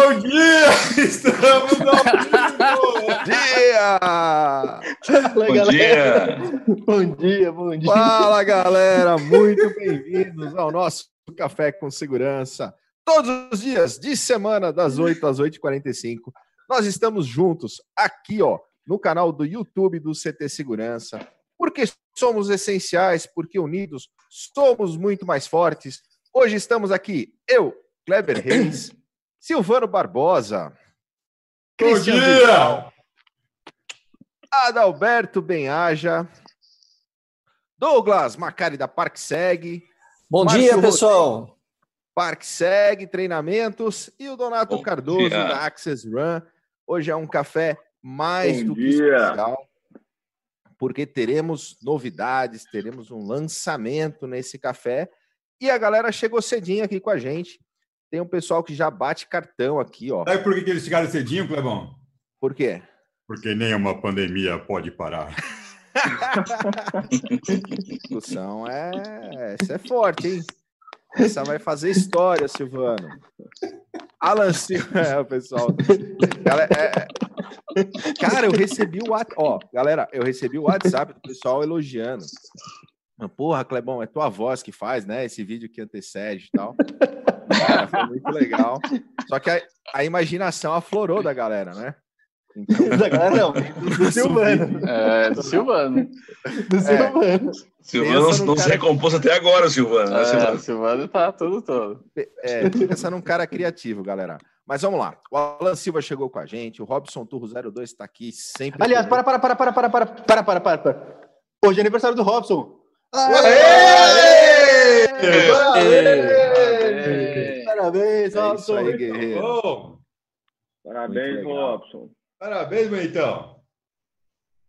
Bom dia! Estamos ao vivo! dia! Fala, bom galera. dia! Bom dia, bom dia! Fala, galera! Muito bem-vindos ao nosso Café com Segurança. Todos os dias de semana, das 8 às 8h45. Nós estamos juntos aqui, ó, no canal do YouTube do CT Segurança. Porque somos essenciais, porque unidos somos muito mais fortes. Hoje estamos aqui, eu, Kleber Reis, Silvano Barbosa, Bom dia! Vidal, Adalberto Benhaja, Douglas Macari da Parque Segue. Bom Márcio dia, pessoal. Parque Segue Treinamentos e o Donato Bom Cardoso dia. da Access Run. Hoje é um café mais Bom do dia. que especial, porque teremos novidades, teremos um lançamento nesse café. E a galera chegou cedinho aqui com a gente. Tem um pessoal que já bate cartão aqui, ó. Sabe por que, eles chegaram cedinho, Clebão? Por quê? Porque nenhuma pandemia pode parar. discussão é. Essa é forte, hein? Essa vai fazer história, Silvano. Alan Silva, é, pessoal. Galera, é... é. Cara, eu recebi o WhatsApp. Ó, galera, eu recebi o WhatsApp do pessoal elogiando. Porra, Clebão, é tua voz que faz, né? Esse vídeo que antecede e tal. Cara, foi muito legal. Só que a, a, imaginação aflorou da galera, né? Então, da galera não, do Silvano. É, do Silvano. Do é. Silvano. Silvano não, não cara... se recompôs até agora, Silvano. Né, é, Silvano. Silvano tá tudo todo. É, pensa num cara criativo, galera. Mas vamos lá. O Alan Silva chegou com a gente, o Robson Turro 02 está aqui sempre. Aliás, para, para, para, para, para, para, para, para, para, para. Hoje é aniversário do Robson. Aê! Aê! Parabéns, é Robson. Aí, guerreiro. Parabéns, Robson. Parabéns, então.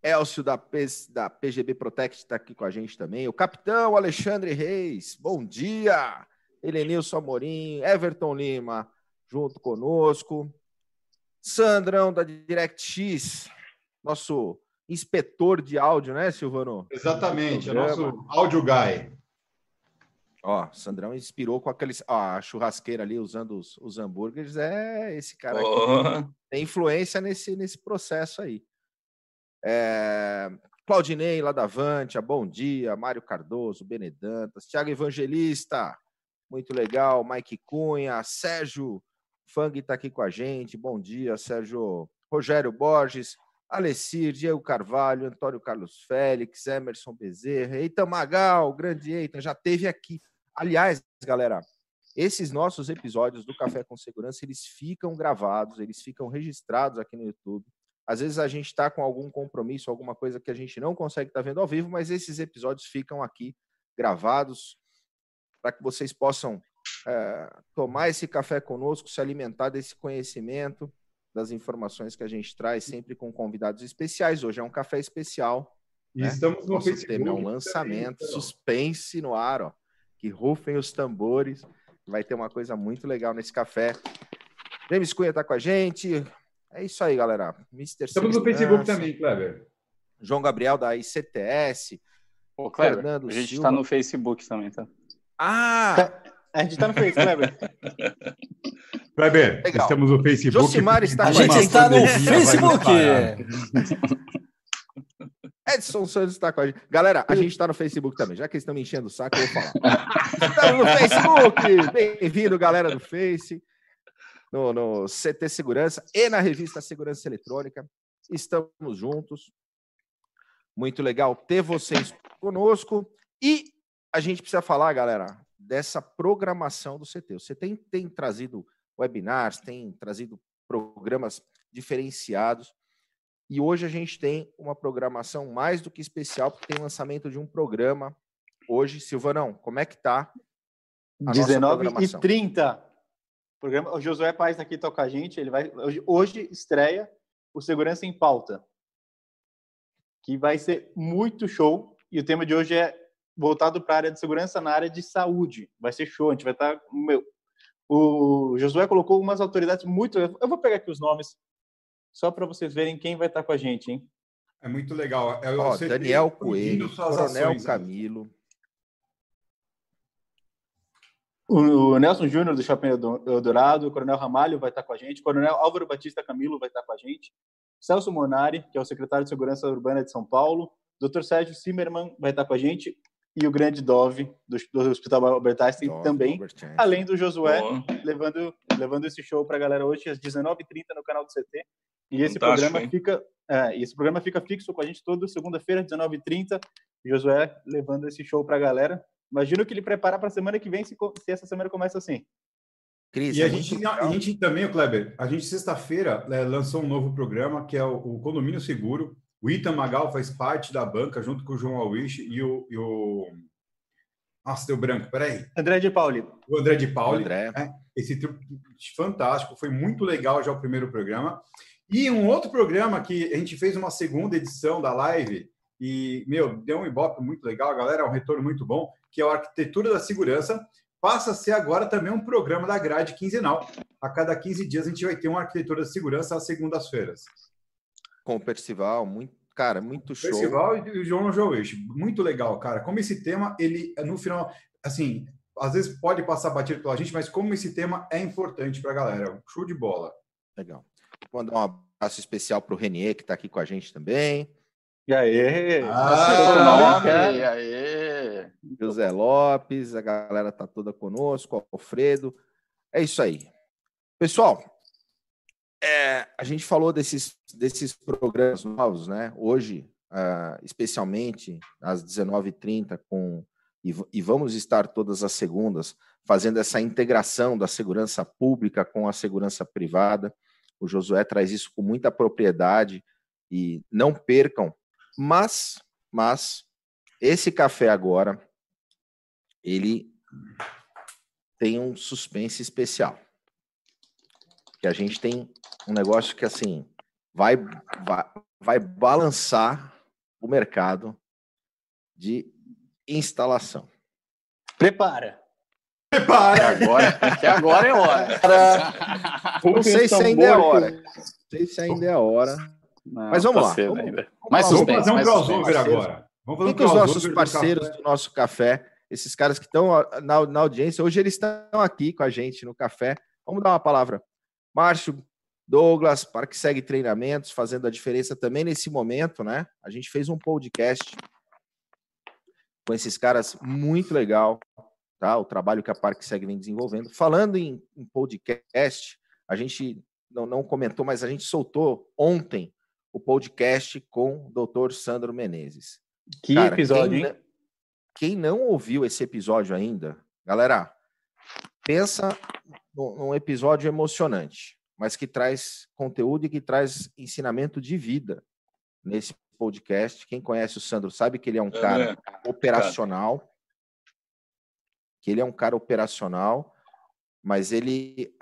Elcio da, P, da PGB Protect está aqui com a gente também. O capitão Alexandre Reis, bom dia. Helenilson Amorim, Everton Lima, junto conosco. Sandrão da DirectX, nosso inspetor de áudio, né, Silvano? Exatamente, é nosso áudio guy. Ó, Sandrão inspirou com aqueles. Ó, a churrasqueira ali usando os, os hambúrgueres. É esse cara oh. tem influência nesse, nesse processo aí. É, Claudinei lá da Vantia, bom dia. Mário Cardoso, Benedantas, Thiago Evangelista, muito legal. Mike Cunha, Sérgio Fang está aqui com a gente, bom dia. Sérgio Rogério Borges, Alessir, Diego Carvalho, Antônio Carlos Félix, Emerson Bezerra, Eitan Magal, grande Eitan, já teve aqui. Aliás, galera, esses nossos episódios do Café com Segurança, eles ficam gravados, eles ficam registrados aqui no YouTube. Às vezes a gente está com algum compromisso, alguma coisa que a gente não consegue estar tá vendo ao vivo, mas esses episódios ficam aqui gravados para que vocês possam é, tomar esse café conosco, se alimentar desse conhecimento das informações que a gente traz, sempre com convidados especiais. Hoje é um café especial. E né? estamos no Nosso Facebook. Tema é um lançamento, também, então. suspense no ar, ó. Que rufem os tambores. Vai ter uma coisa muito legal nesse café. James Cunha está com a gente. É isso aí, galera. Mr. Estamos no Facebook também, Kleber. João Gabriel da ICTS. Ô, Kleber, Fernando a gente está no Facebook também, tá? Ah! Tá. A gente está no Facebook, Kleber. Kleber, Legal. estamos no Facebook. Josimar está A gente está no Facebook. Edson Santos está com a gente. Galera, a gente está no Facebook também. Já que eles estão me enchendo o saco, eu vou falar. Estamos no Facebook. Bem-vindo, galera do Face. No, no CT Segurança e na revista Segurança Eletrônica. Estamos juntos. Muito legal ter vocês conosco. E a gente precisa falar, galera, dessa programação do CT. Você tem, tem trazido webinars, tem trazido programas diferenciados. E hoje a gente tem uma programação mais do que especial, porque tem lançamento de um programa hoje. Silvanão, como é que tá? 19 e 30. Programa, o Josué Paes está aqui toca com a gente. Ele vai hoje, hoje estreia o Segurança em Pauta, que vai ser muito show. E o tema de hoje é voltado para a área de segurança na área de saúde. Vai ser show, a gente vai estar. Tá, meu, o Josué colocou algumas autoridades muito. Eu vou pegar aqui os nomes, só para vocês verem quem vai estar tá com a gente, hein? É muito legal. É, Ó, Daniel Coelho, Coronel ações, Camilo. O Nelson Júnior do Shopping Eldorado, o Coronel Ramalho vai estar com a gente, o Coronel Álvaro Batista Camilo vai estar com a gente, Celso Monari, que é o secretário de Segurança Urbana de São Paulo, Dr. Sérgio Zimmermann vai estar com a gente e o grande Dove do, do Hospital Albert Einstein Dove, também, Albert Einstein. além do Josué levando levando esse show para a galera hoje às 19h30 no canal do CT. E esse Fantástico, programa hein? fica é, esse programa fica fixo com a gente toda segunda-feira, 19h30. Josué levando esse show para a galera. Imagino que ele prepara para a semana que vem, se, se, essa semana começa assim. Cris, e a gente, a gente também, Kleber, a gente sexta-feira é, lançou um novo programa que é o, o Condomínio Seguro. O Ita Magal faz parte da banca, junto com o João Alwish e o, e o... Nossa, deu branco, peraí. André de Pauli. O André de Pauli. André. É, esse fantástico, foi muito legal já o primeiro programa. E um outro programa que a gente fez uma segunda edição da live, e, meu, deu um ibope muito legal, galera, um retorno muito bom, que é a Arquitetura da Segurança. Passa a ser agora também um programa da grade quinzenal. A cada 15 dias a gente vai ter uma Arquitetura da Segurança às segundas-feiras. Com o Percival, muito, cara, muito show. Percival e o João João muito legal, cara. Como esse tema, ele, no final, assim, às vezes pode passar batido pela gente, mas como esse tema é importante para a galera. Show de bola. Legal. Mandar um abraço especial para o Renier, que está aqui com a gente também. E aí? Ah, e aí? José Lopes, a galera tá toda conosco, Alfredo. É isso aí. Pessoal, é, a gente falou desses, desses programas novos, né? Hoje, uh, especialmente às 19h30, com, e, e vamos estar todas as segundas fazendo essa integração da segurança pública com a segurança privada. O Josué traz isso com muita propriedade e não percam. Mas, mas esse café agora ele tem um suspense especial. Que a gente tem um negócio que assim vai vai, vai balançar o mercado de instalação. Prepara. Prepara. Agora, que agora é hora. Não sei se ainda é hora. Não sei se ainda é hora. Não, Mas vamos tá lá. Vamos, vamos, mais vamos fazer um crossover agora. Vamos fazer um crossover os nossos parceiros do, do, nosso café, esses caras que estão na, na audiência, hoje eles estão aqui com a gente no café. Vamos dar uma palavra. Márcio, Douglas, para que segue treinamentos, fazendo a diferença também nesse momento, né? A gente fez um podcast com esses caras muito legal tá? O trabalho que a Parque Segue vem desenvolvendo. Falando em, em podcast, a gente não, não, comentou, mas a gente soltou ontem o podcast com o doutor Sandro Menezes. Que Cara, episódio, quem, quem, não ouviu esse episódio ainda, galera, pensa num episódio emocionante, mas que traz conteúdo e que traz ensinamento de vida nesse podcast. Quem conhece o Sandro sabe que ele é um é, cara é, operacional, que ele é um cara operacional, mas ele,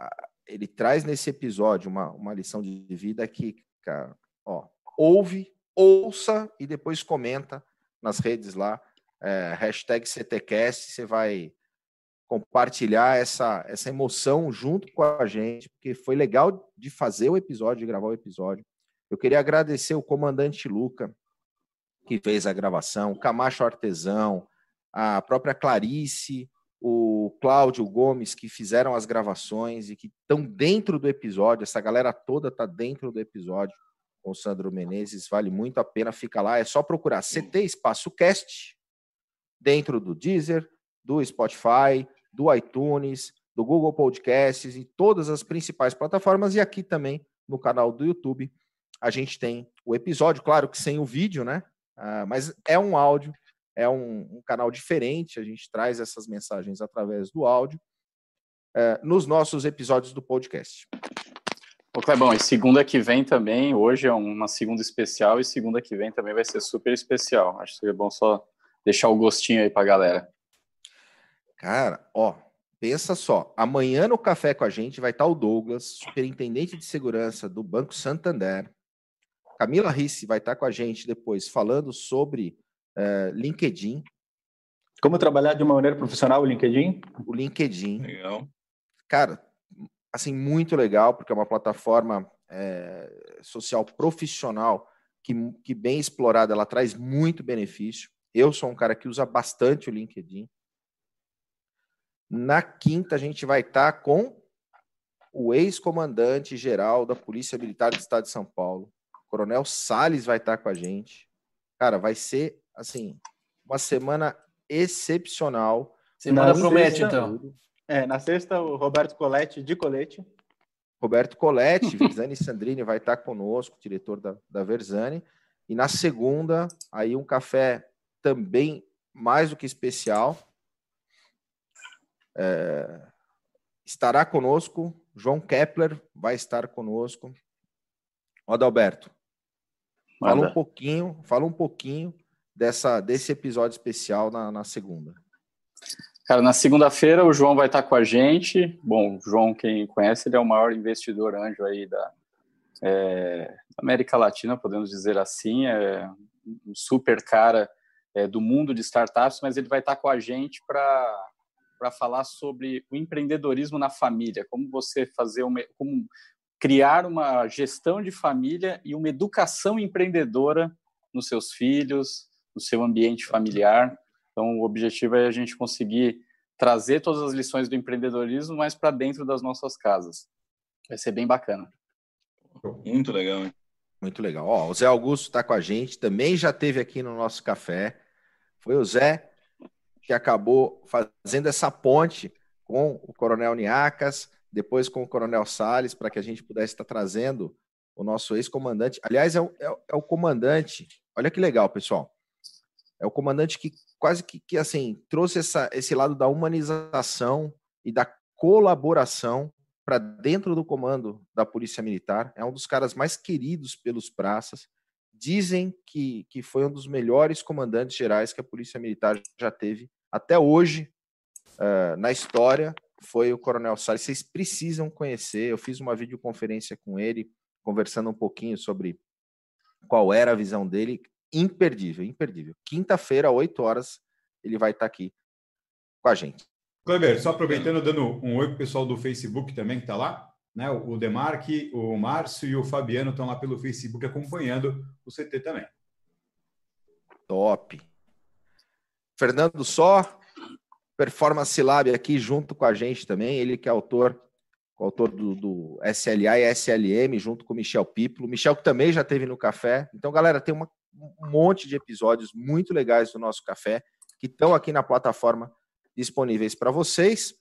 ele traz nesse episódio uma, uma lição de vida que, cara, ó, ouve, ouça e depois comenta nas redes lá, é, hashtag CTCast, você vai compartilhar essa, essa emoção junto com a gente, porque foi legal de fazer o episódio, de gravar o episódio. Eu queria agradecer o comandante Luca, que fez a gravação, o Camacho Artesão, a própria Clarice, o Cláudio Gomes, que fizeram as gravações e que estão dentro do episódio. Essa galera toda está dentro do episódio com o Sandro Menezes. Vale muito a pena, fica lá. É só procurar CT Espaço Cast dentro do Deezer, do Spotify, do iTunes, do Google Podcasts e todas as principais plataformas. E aqui também no canal do YouTube a gente tem o episódio, claro que sem o vídeo, né? Ah, mas é um áudio é um, um canal diferente, a gente traz essas mensagens através do áudio é, nos nossos episódios do podcast. Ô Clebão, e segunda que vem também, hoje é uma segunda especial e segunda que vem também vai ser super especial. Acho que é bom só deixar o gostinho aí pra galera. Cara, ó, pensa só, amanhã no café com a gente vai estar o Douglas, superintendente de segurança do Banco Santander. Camila Risse vai estar com a gente depois falando sobre uh, LinkedIn. Como trabalhar de uma maneira profissional o LinkedIn? O LinkedIn. Legal. Cara, assim, muito legal, porque é uma plataforma é, social profissional que, que, bem explorada, ela traz muito benefício. Eu sou um cara que usa bastante o LinkedIn. Na quinta, a gente vai estar tá com o ex-comandante geral da Polícia Militar do Estado de São Paulo, Coronel Sales, vai estar tá com a gente. Cara, vai ser, assim, uma semana excepcional. Semana promete, então. É, na sexta, o Roberto Coletti, de colete. Roberto Coletti, Verzani Sandrini vai estar conosco, diretor da, da Verzani. E na segunda, aí um café também mais do que especial. É, estará conosco, João Kepler vai estar conosco. O Adalberto, fala um pouquinho, fala um pouquinho dessa, desse episódio especial na, na segunda. Cara, na segunda-feira o João vai estar com a gente. Bom, o João, quem conhece, ele é o maior investidor anjo aí da é, América Latina, podemos dizer assim. É um super cara é, do mundo de startups, mas ele vai estar com a gente para falar sobre o empreendedorismo na família, como você fazer uma, como criar uma gestão de família e uma educação empreendedora nos seus filhos, no seu ambiente familiar. Então, o objetivo é a gente conseguir trazer todas as lições do empreendedorismo mais para dentro das nossas casas. Vai ser bem bacana. Muito legal, hein? Muito legal. Ó, o Zé Augusto está com a gente, também já teve aqui no nosso café. Foi o Zé que acabou fazendo essa ponte com o Coronel Niacas, depois com o Coronel Sales, para que a gente pudesse estar trazendo o nosso ex-comandante. Aliás, é o, é, é o comandante. Olha que legal, pessoal. É o comandante que quase que, que assim trouxe essa, esse lado da humanização e da colaboração para dentro do comando da Polícia Militar. É um dos caras mais queridos pelos praças. Dizem que, que foi um dos melhores comandantes gerais que a Polícia Militar já teve até hoje uh, na história. Foi o Coronel Salles. Vocês precisam conhecer. Eu fiz uma videoconferência com ele, conversando um pouquinho sobre qual era a visão dele imperdível, imperdível. Quinta-feira, 8 horas, ele vai estar aqui com a gente. Kleber, só aproveitando, dando um oi para o pessoal do Facebook também que está lá. Né? O Demarque, o Márcio e o Fabiano estão lá pelo Facebook acompanhando o CT também. Top. Fernando Só, Performance Lab aqui junto com a gente também. Ele que é autor, autor do, do SLA e SLM, junto com o Michel Piplo. Michel que também já teve no café. Então, galera, tem uma um monte de episódios muito legais do nosso café que estão aqui na plataforma disponíveis para vocês.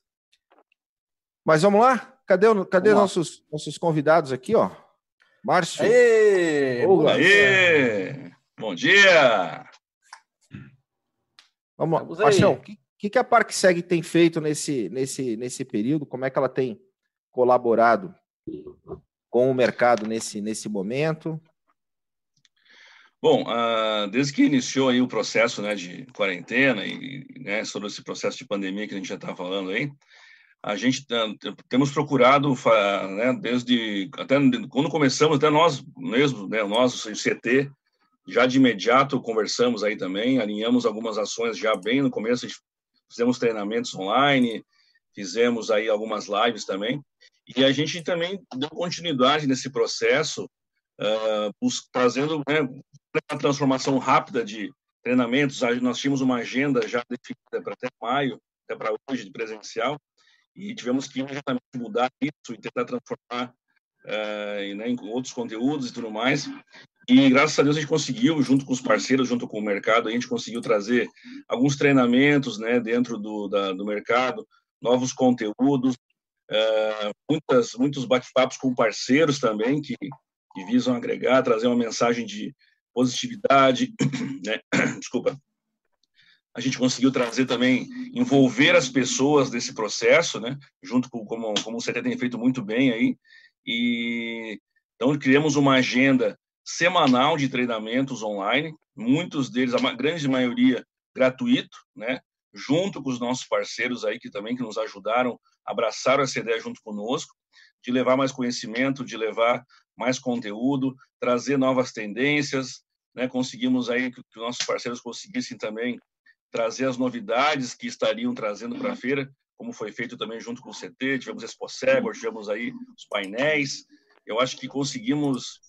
Mas vamos lá? Cadê, cadê vamos nossos, lá. nossos convidados aqui, ó? Márcio. Aê! Aê! Bom dia! Vamos lá. Marcelo, o que, que a ParkSeg tem feito nesse, nesse, nesse período? Como é que ela tem colaborado com o mercado nesse, nesse momento? Bom, uh, desde que iniciou aí o processo né, de quarentena e né, sobre esse processo de pandemia que a gente já está falando aí, a gente uh, temos procurado, né, desde até quando começamos, até nós mesmos, né, nós, o CT, já de imediato conversamos aí também, alinhamos algumas ações já bem no começo, fizemos treinamentos online, fizemos aí algumas lives também, e a gente também deu continuidade nesse processo, uh, trazendo né, uma transformação rápida de treinamentos. Nós tínhamos uma agenda já definida para até maio, até para hoje, de presencial, e tivemos que imediatamente mudar isso e tentar transformar uh, né, em outros conteúdos e tudo mais. E graças a Deus a gente conseguiu, junto com os parceiros, junto com o mercado, a gente conseguiu trazer alguns treinamentos né, dentro do, da, do mercado, novos conteúdos, uh, muitas, muitos bate-papos com parceiros também que, que visam agregar, trazer uma mensagem de, positividade, né? desculpa, a gente conseguiu trazer também, envolver as pessoas nesse processo, né? Junto com, como, como o CT tem feito muito bem aí, e então criamos uma agenda semanal de treinamentos online, muitos deles, a grande maioria gratuito, né? Junto com os nossos parceiros aí que também que nos ajudaram, abraçaram essa ideia junto conosco, de levar mais conhecimento, de levar mais conteúdo, trazer novas tendências, né, conseguimos aí que, que nossos parceiros conseguissem também trazer as novidades que estariam trazendo para a feira, como foi feito também junto com o CT, tivemos Expo Cego, tivemos aí os painéis. Eu acho que conseguimos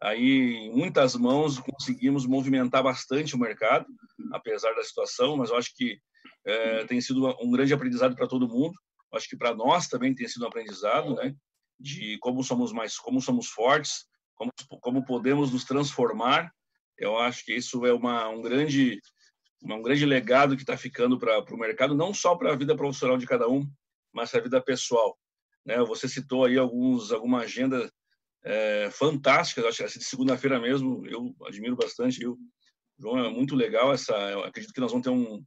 aí em muitas mãos conseguimos movimentar bastante o mercado, apesar da situação, mas eu acho que é, tem sido um grande aprendizado para todo mundo. Acho que para nós também tem sido um aprendizado, né? De como somos mais, como somos fortes, como, como podemos nos transformar. Eu acho que isso é uma, um grande um grande legado que está ficando para o mercado, não só para a vida profissional de cada um, mas para a vida pessoal. Né? Você citou aí alguns, alguma agenda é, fantástica, acho que essa de segunda-feira mesmo, eu admiro bastante, eu, João, é muito legal essa, acredito que nós vamos ter um,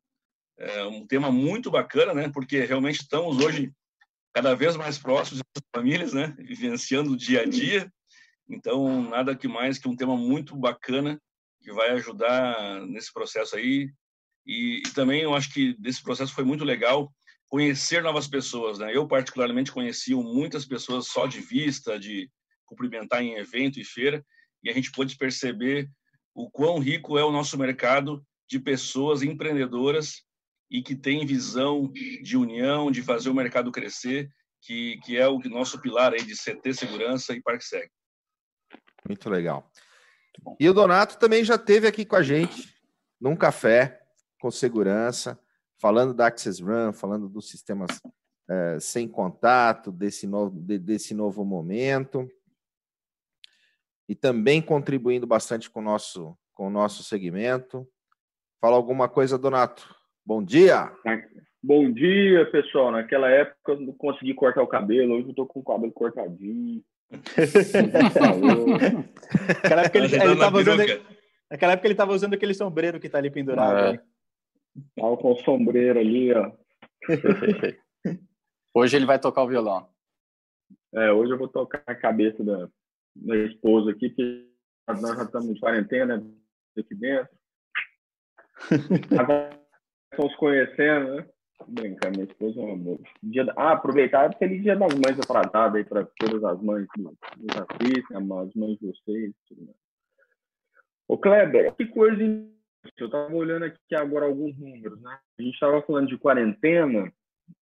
é, um tema muito bacana, né? Porque realmente estamos hoje cada vez mais próximos das famílias, né? Vivenciando o dia a dia. Então, nada que mais que um tema muito bacana que vai ajudar nesse processo aí. E, e também eu acho que desse processo foi muito legal conhecer novas pessoas, né? Eu particularmente conheci muitas pessoas só de vista, de cumprimentar em evento e feira, e a gente pôde perceber o quão rico é o nosso mercado de pessoas empreendedoras e que têm visão de união, de fazer o mercado crescer, que, que é o nosso pilar aí de CT Segurança e ParkSeg. Muito legal. E o Donato também já teve aqui com a gente num café com segurança, falando da Access Run, falando dos sistemas é, sem contato, desse novo, de, desse novo momento e também contribuindo bastante com o nosso, com o nosso segmento. Fala alguma coisa, Donato. Bom dia! Bom dia, pessoal. Naquela época eu não consegui cortar o cabelo, hoje eu tô com o cabelo cortadinho. naquela época ele, ele tava usando, naquela época ele estava usando aquele sombreiro que está ali pendurado. É. Tava com o sombreiro ali, ó. Hoje ele vai tocar o violão. É, hoje eu vou tocar a cabeça da, minha esposa aqui, que nós já estamos em quarentena aqui dentro. Estamos conhecendo, né? Cara, minha esposa é um amor. Dia da... Ah, aproveitar feliz dia das mães atrasado aí para todas as mães que nos assistem, as mães de vocês. Mais. Ô, Kleber, que coisa. Eu estava olhando aqui agora alguns números, né? A gente estava falando de quarentena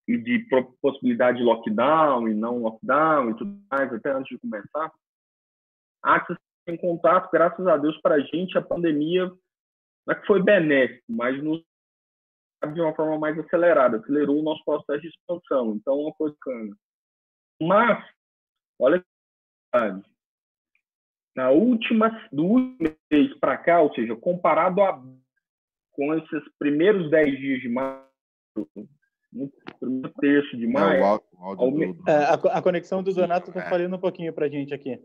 e de possibilidade de lockdown e não lockdown e tudo mais, até antes de começar. Axis em contato, graças a Deus, para a gente, a pandemia não é que foi benéfico, mas nos de uma forma mais acelerada, acelerou o nosso processo de expansão. Então, uma coisa bacana. Mas, olha que na última, do último mês para cá, ou seja, comparado a, com esses primeiros 10 dias de maio, no primeiro terço de maio. É, o áudio, do... é, a, a, conexão do Donato está é. falhando um pouquinho para a gente aqui.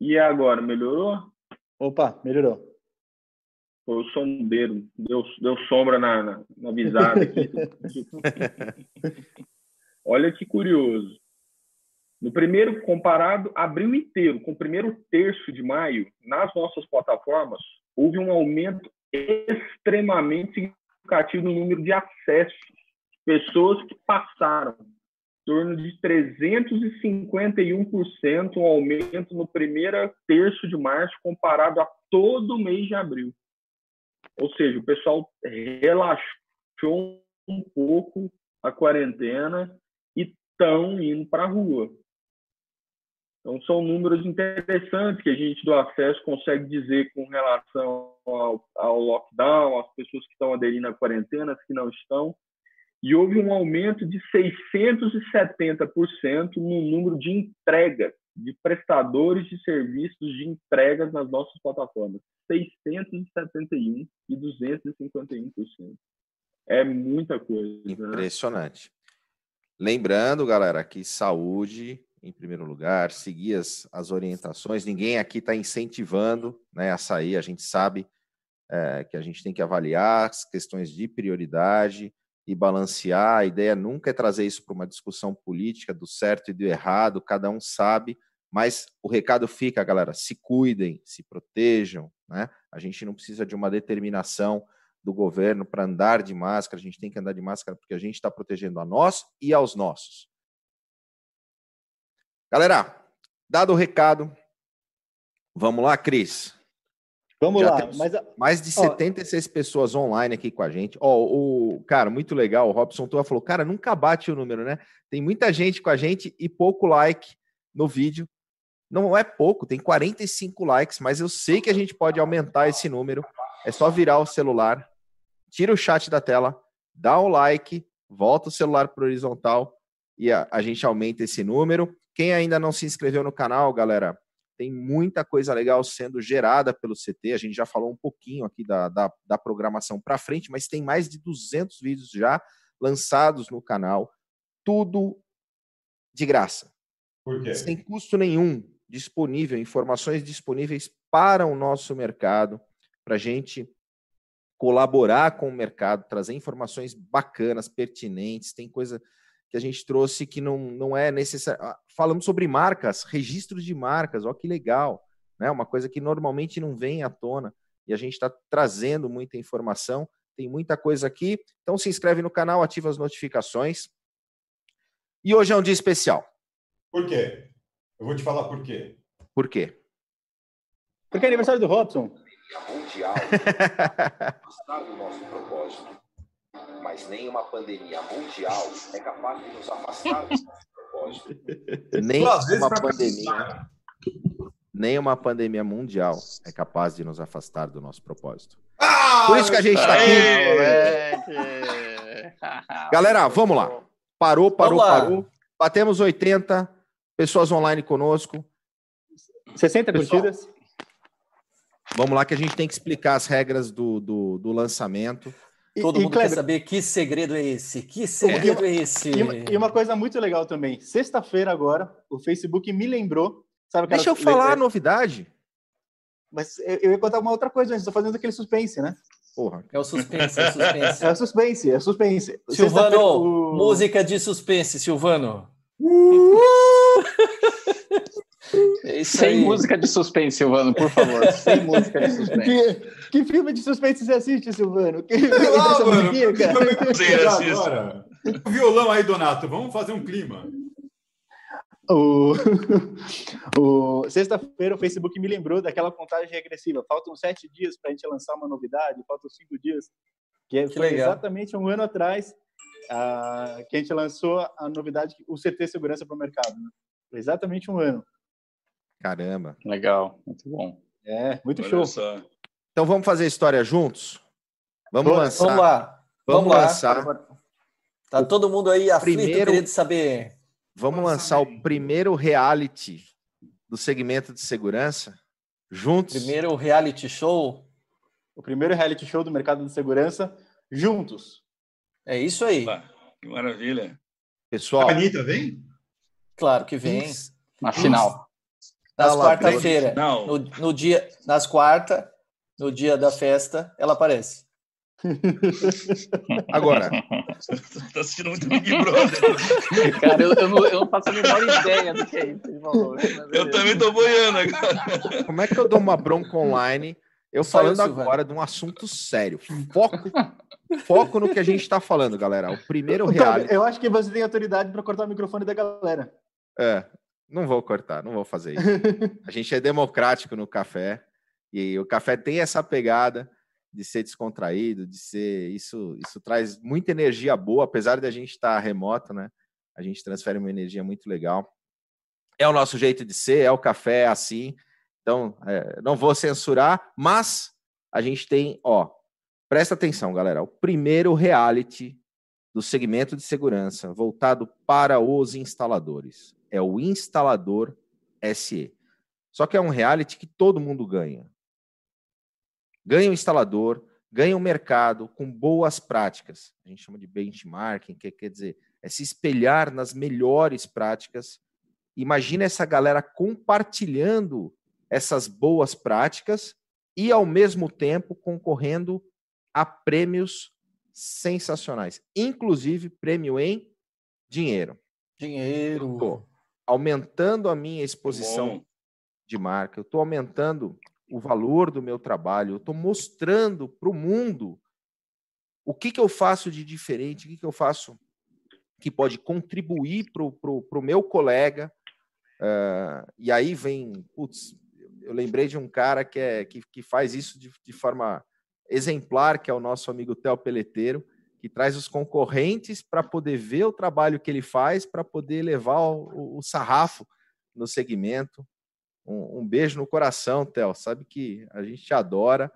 E agora, melhorou? Opa, melhorou. Foi o sombreiro, deu, deu sombra na, na, na visada aqui. Olha que curioso. No primeiro comparado, abril inteiro, com o primeiro terço de maio, nas nossas plataformas, houve um aumento extremamente significativo no número de acessos, pessoas que passaram torno de 351% um aumento no primeiro terço de março comparado a todo o mês de abril. Ou seja, o pessoal relaxou um pouco a quarentena e estão indo para a rua. Então, são números interessantes que a gente do acesso consegue dizer com relação ao, ao lockdown, as pessoas que estão aderindo à quarentena, as que não estão e houve um aumento de 670% no número de entregas, de prestadores de serviços de entregas nas nossas plataformas. 671 e 251%. É muita coisa. Né? Impressionante. Né? Lembrando, galera, que saúde em primeiro lugar, seguir as, as orientações. Ninguém aqui está incentivando né, a sair. A gente sabe é, que a gente tem que avaliar as questões de prioridade e balancear. A ideia nunca é trazer isso para uma discussão política do certo e do errado, cada um sabe, mas o recado fica, galera, se cuidem, se protejam, né? A gente não precisa de uma determinação do governo para andar de máscara, a gente tem que andar de máscara porque a gente está protegendo a nós e aos nossos. Galera, dado o recado, vamos lá, Cris. Vamos Já lá. Mas, mais de 76 ó, pessoas online aqui com a gente. Ó, o cara, muito legal. O Robson Tua falou: cara, nunca bate o número, né? Tem muita gente com a gente e pouco like no vídeo. Não é pouco, tem 45 likes, mas eu sei que a gente pode aumentar esse número. É só virar o celular, tira o chat da tela, dá o like, volta o celular para horizontal e a, a gente aumenta esse número. Quem ainda não se inscreveu no canal, galera, tem muita coisa legal sendo gerada pelo CT. A gente já falou um pouquinho aqui da, da, da programação para frente, mas tem mais de 200 vídeos já lançados no canal. Tudo de graça. Por quê? Sem custo nenhum. Disponível, informações disponíveis para o nosso mercado, para a gente colaborar com o mercado, trazer informações bacanas, pertinentes. Tem coisa que a gente trouxe que não, não é necessário. Ah, falamos sobre marcas, registros de marcas, ó que legal, né? Uma coisa que normalmente não vem à tona e a gente está trazendo muita informação. Tem muita coisa aqui. Então se inscreve no canal, ativa as notificações. E hoje é um dia especial. Por quê? Eu vou te falar por quê. Por quê? Porque é aniversário do Robson. Mundial afastar do nosso propósito mas nem uma pandemia mundial é capaz de nos afastar do nosso propósito. Nem uma pandemia. Nem uma pandemia mundial é capaz de nos afastar do nosso propósito. Ah, Por isso que a gente está aqui. Galera, vamos lá. Parou, parou, lá. parou. Batemos 80 pessoas online conosco. 60 Pessoal, curtidas. Vamos lá que a gente tem que explicar as regras do, do, do lançamento. Todo e, mundo quer saber que segredo é esse? Que segredo é, é esse? E uma, e uma, coisa muito legal também. Sexta-feira agora, o Facebook me lembrou. Sabe Deixa eu falar a novidade. Mas eu ia contar uma outra coisa antes. Estou fazendo aquele suspense, né? Porra. É o suspense, é o suspense. é o suspense, é o suspense. Silvano, o... música de suspense, Silvano. Uh! É Sem aí. música de suspense, Silvano, por favor. Sem música de suspense. Que, que filme de suspense você assiste, Silvano? Que, lá, mano, que agora. O violão aí, Donato. Vamos fazer um clima. O, o sexta-feira o Facebook me lembrou daquela contagem regressiva. Faltam sete dias para a gente lançar uma novidade, faltam cinco dias. Que, é, que foi legal. exatamente um ano atrás uh, que a gente lançou a novidade, o CT Segurança para o mercado. Né? Foi exatamente um ano. Caramba. Legal, muito bom. É, muito Olha show. Só. Então vamos fazer a história juntos? Vamos, lançar. Vamos lá. Vamos, vamos lançar. Tá todo mundo aí aflito primeiro, querendo saber. Vamos lançar o primeiro reality do segmento de segurança juntos. Primeiro reality show. O primeiro reality show do mercado de segurança juntos. É isso aí. que maravilha. Pessoal. A Anitta vem? Claro que vem. Na final. Nas quarta-feira, no, no, dia, nas quarta, no dia da festa, ela aparece. Agora. tá assistindo muito Big Brother. Cara, eu, eu, não, eu, não, faço a menor ideia do que é isso. eu também tô boiando agora. Como é que eu dou uma bronca online? Eu Só falando isso, agora velho. de um assunto sério. Foco, foco no que a gente está falando, galera. O primeiro reality. Eu acho que você tem autoridade para cortar o microfone da galera. É, não vou cortar, não vou fazer isso. A gente é democrático no café e o café tem essa pegada de ser descontraído, de ser isso, isso traz muita energia boa, apesar de a gente estar remoto, né? A gente transfere uma energia muito legal. É o nosso jeito de ser, é o café é assim. Então, é, não vou censurar, mas a gente tem, ó, presta atenção, galera, o primeiro reality do segmento de segurança voltado para os instaladores é o Instalador SE. Só que é um reality que todo mundo ganha. Ganha o instalador, ganha o mercado com boas práticas. A gente chama de benchmarking, que quer dizer, é se espelhar nas melhores práticas. Imagina essa galera compartilhando essas boas práticas e, ao mesmo tempo, concorrendo a prêmios sensacionais, inclusive prêmio em dinheiro. Dinheiro. Aumentando a minha exposição Bom. de marca, eu estou aumentando o valor do meu trabalho, eu estou mostrando para o mundo o que, que eu faço de diferente, o que, que eu faço que pode contribuir para o meu colega. Uh, e aí vem, putz, eu lembrei de um cara que, é, que, que faz isso de, de forma exemplar, que é o nosso amigo Theo Peleteiro que traz os concorrentes para poder ver o trabalho que ele faz, para poder levar o, o, sarrafo no segmento. Um, um beijo no coração, Theo. Sabe que a gente te adora.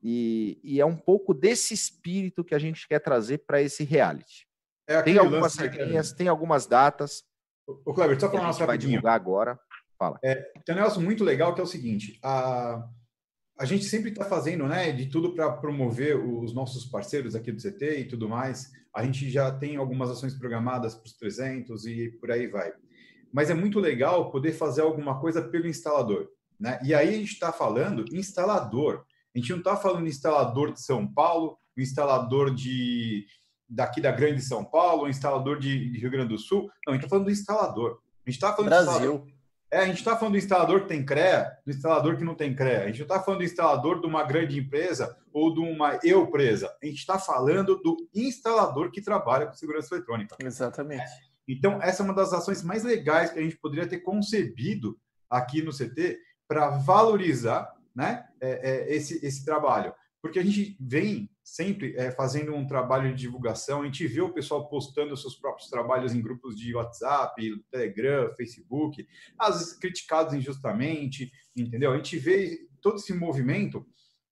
E, e, é um pouco desse espírito que a gente quer trazer para esse reality. É tem algumas regrinhas, tem algumas datas. O Cleber, só falar uma rapidinho. vai divulgar agora. Fala. É, tem um negócio muito legal que é o seguinte: a, a gente sempre está fazendo né, de tudo para promover os nossos parceiros aqui do CT e tudo mais. A gente já tem algumas ações programadas para os 300 e por aí vai. Mas é muito legal poder fazer alguma coisa pelo instalador. Né? E aí a gente está falando instalador. A gente não está falando instalador de São Paulo, instalador de daqui da Grande São Paulo, instalador de, Rio Grande do Sul. Não, a gente está falando do instalador. A gente está falando Brasil. É, a gente está falando do instalador que tem CREA, do instalador que não tem CREA. A gente não está falando do instalador de uma grande empresa ou de uma eu-presa. A gente está falando do instalador que trabalha com segurança eletrônica. Exatamente. Então, essa é uma das ações mais legais que a gente poderia ter concebido aqui no CT para valorizar né, é, é, esse, esse trabalho. Porque a gente vem sempre é, fazendo um trabalho de divulgação, a gente vê o pessoal postando seus próprios trabalhos em grupos de WhatsApp, Telegram, Facebook, às vezes criticados injustamente, entendeu? A gente vê todo esse movimento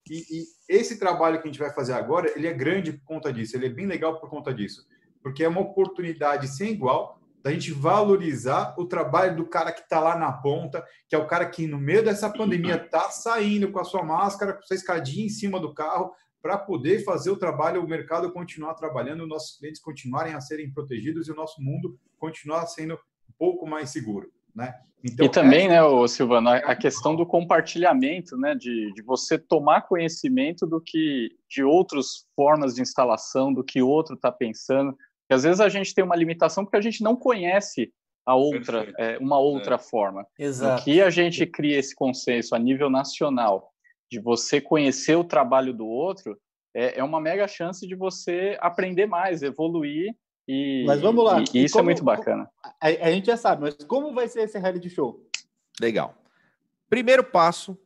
e, e, esse trabalho que a gente vai fazer agora, ele é grande por conta disso, ele é bem legal por conta disso, porque é uma oportunidade sem igual da gente valorizar o trabalho do cara que está lá na ponta, que é o cara que no meio dessa pandemia está saindo com a sua máscara, com a sua escadinha em cima do carro, para poder fazer o trabalho, o mercado continuar trabalhando, nossos clientes continuarem a serem protegidos e o nosso mundo continuar sendo um pouco mais seguro. Né? Então, e também, né, o Silvano, a questão do compartilhamento, né, de, de você tomar conhecimento do que de outras formas de instalação, do que outro está pensando, porque às vezes a gente tem uma limitação porque a gente não conhece a outra, é, uma outra é. forma. Exato. O que a gente cria esse consenso a nível nacional de você conhecer o trabalho do outro é, é uma mega chance de você aprender mais, evoluir e, mas vamos lá. E, e isso é como, é muito bacana. A, a, gente já sabe, mas como vai ser esse reality show? Legal. Primeiro passo,